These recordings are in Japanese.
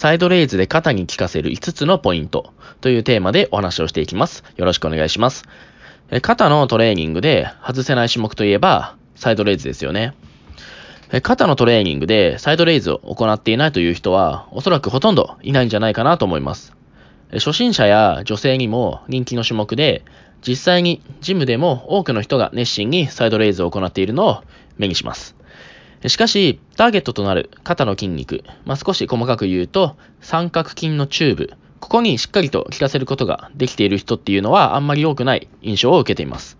サイドレイズで肩に効かせる5つのポイントというテーマでお話をしていきます。よろしくお願いします。肩のトレーニングで外せない種目といえば、サイドレイズですよね。肩のトレーニングでサイドレイズを行っていないという人は、おそらくほとんどいないんじゃないかなと思います。初心者や女性にも人気の種目で、実際にジムでも多くの人が熱心にサイドレイズを行っているのを目にします。しかし、ターゲットとなる肩の筋肉、まあ、少し細かく言うと、三角筋のチューブ、ここにしっかりと効かせることができている人っていうのはあんまり多くない印象を受けています。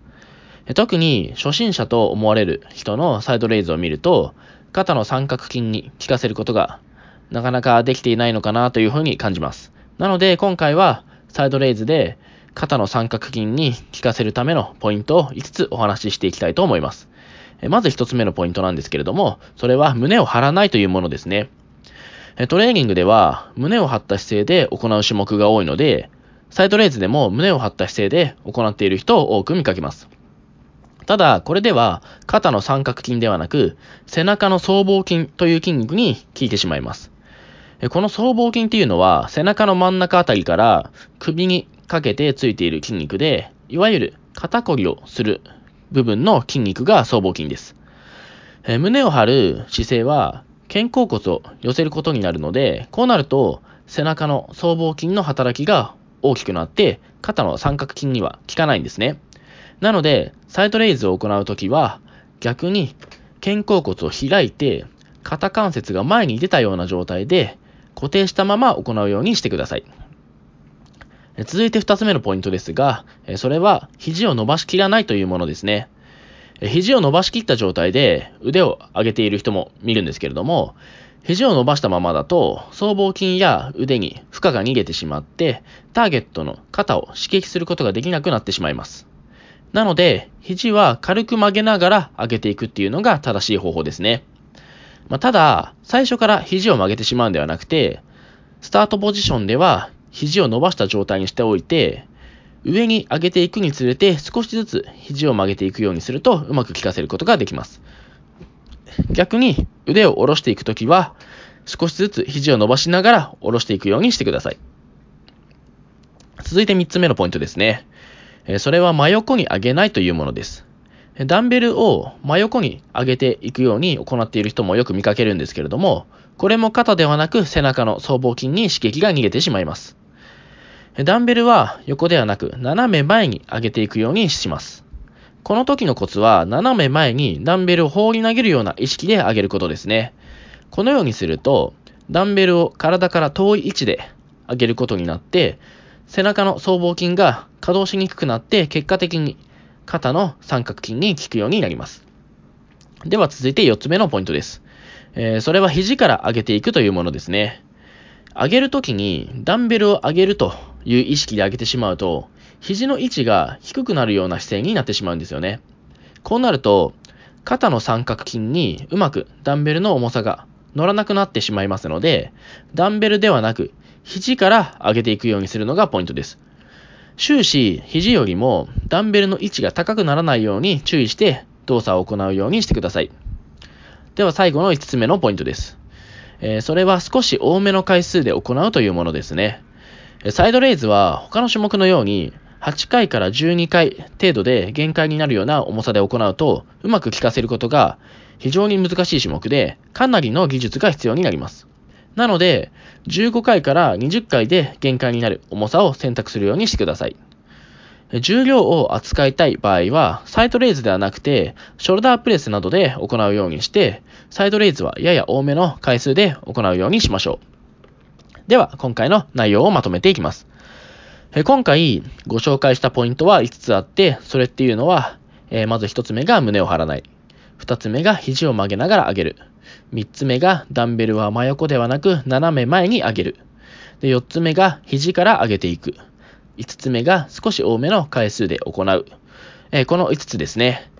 特に初心者と思われる人のサイドレイズを見ると、肩の三角筋に効かせることがなかなかできていないのかなというふうに感じます。なので今回はサイドレイズで肩の三角筋に効かせるためのポイントを5つお話ししていきたいと思います。まず1つ目のポイントなんですけれども、それは胸を張らないというものですね。トレーニングでは胸を張った姿勢で行う種目が多いので、サイドレイズでも胸を張った姿勢で行っている人を多く見かけます。ただ、これでは肩の三角筋ではなく、背中の僧帽筋という筋肉に効いてしまいます。この僧帽筋っていうのは背中の真ん中あたりから首にかけてついている筋肉で、いわゆる肩こりをする部分の筋肉が僧帽筋です。え胸を張る姿勢は肩甲骨を寄せることになるので、こうなると背中の僧帽筋の働きが大きくなって肩の三角筋には効かないんですね。なので、サイドレイズを行うときは逆に肩甲骨を開いて肩関節が前に出たような状態で固定したまま行うようにしてください。続いて二つ目のポイントですが、それは肘を伸ばしきらないというものですね。肘を伸ばしきった状態で腕を上げている人も見るんですけれども、肘を伸ばしたままだと、僧帽筋や腕に負荷が逃げてしまって、ターゲットの肩を刺激することができなくなってしまいます。なので、肘は軽く曲げながら上げていくっていうのが正しい方法ですね。まあ、ただ、最初から肘を曲げてしまうんではなくて、スタートポジションでは肘を伸ばした状態にしておいて、上に上げていくにつれて少しずつ肘を曲げていくようにするとうまく効かせることができます。逆に腕を下ろしていくときは少しずつ肘を伸ばしながら下ろしていくようにしてください。続いて3つ目のポイントですね。それは真横に上げないというものです。ダンベルを真横に上げていくように行っている人もよく見かけるんですけれども、これも肩ではなく背中の僧帽筋に刺激が逃げてしまいます。ダンベルは横ではなく斜め前に上げていくようにします。この時のコツは斜め前にダンベルを放り投げるような意識で上げることですね。このようにすると、ダンベルを体から遠い位置で上げることになって、背中の僧帽筋が稼働しにくくなって結果的に肩の三角筋に効くようになります。では続いて4つ目のポイントです。えー、それは肘から上げていくというものですね。上げるときにダンベルを上げるという意識で上げてしまうと、肘の位置が低くなるような姿勢になってしまうんですよね。こうなると、肩の三角筋にうまくダンベルの重さが乗らなくなってしまいますので、ダンベルではなく、肘から上げていくようにするのがポイントです。終始、肘よりもダンベルの位置が高くならないように注意して動作を行うようにしてください。では最後の5つ目のポイントです。えー、それは少し多めの回数で行うというものですね。サイドレイズは他の種目のように8回から12回程度で限界になるような重さで行うとうまく効かせることが非常に難しい種目でかなりの技術が必要になります。なので15回から20回で限界になる重さを選択するようにしてください。重量を扱いたい場合は、サイドレイズではなくて、ショルダープレスなどで行うようにして、サイドレイズはやや多めの回数で行うようにしましょう。では、今回の内容をまとめていきます。今回ご紹介したポイントは5つあって、それっていうのは、えまず1つ目が胸を張らない。2つ目が肘を曲げながら上げる。3つ目がダンベルは真横ではなく斜め前に上げる。で4つ目が肘から上げていく。5つ目が少し多めの回数で行う。え、この5つですね。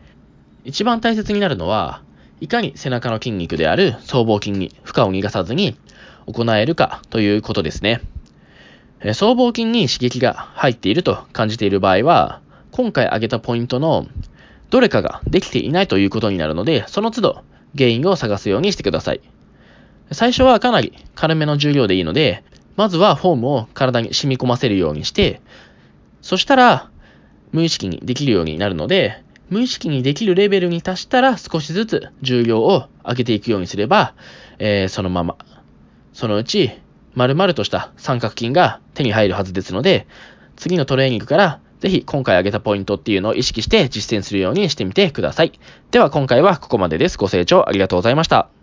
一番大切になるのは、いかに背中の筋肉である僧帽筋に負荷を逃がさずに行えるかということですね。僧帽筋に刺激が入っていると感じている場合は、今回挙げたポイントのどれかができていないということになるので、その都度原因を探すようにしてください。最初はかなり軽めの重量でいいので、まずはフォームを体に染み込ませるようにして、そしたら無意識にできるようになるので、無意識にできるレベルに達したら少しずつ重量を上げていくようにすれば、えー、そのまま、そのうち丸々とした三角筋が手に入るはずですので、次のトレーニングからぜひ今回挙げたポイントっていうのを意識して実践するようにしてみてください。では今回はここまでです。ご清聴ありがとうございました。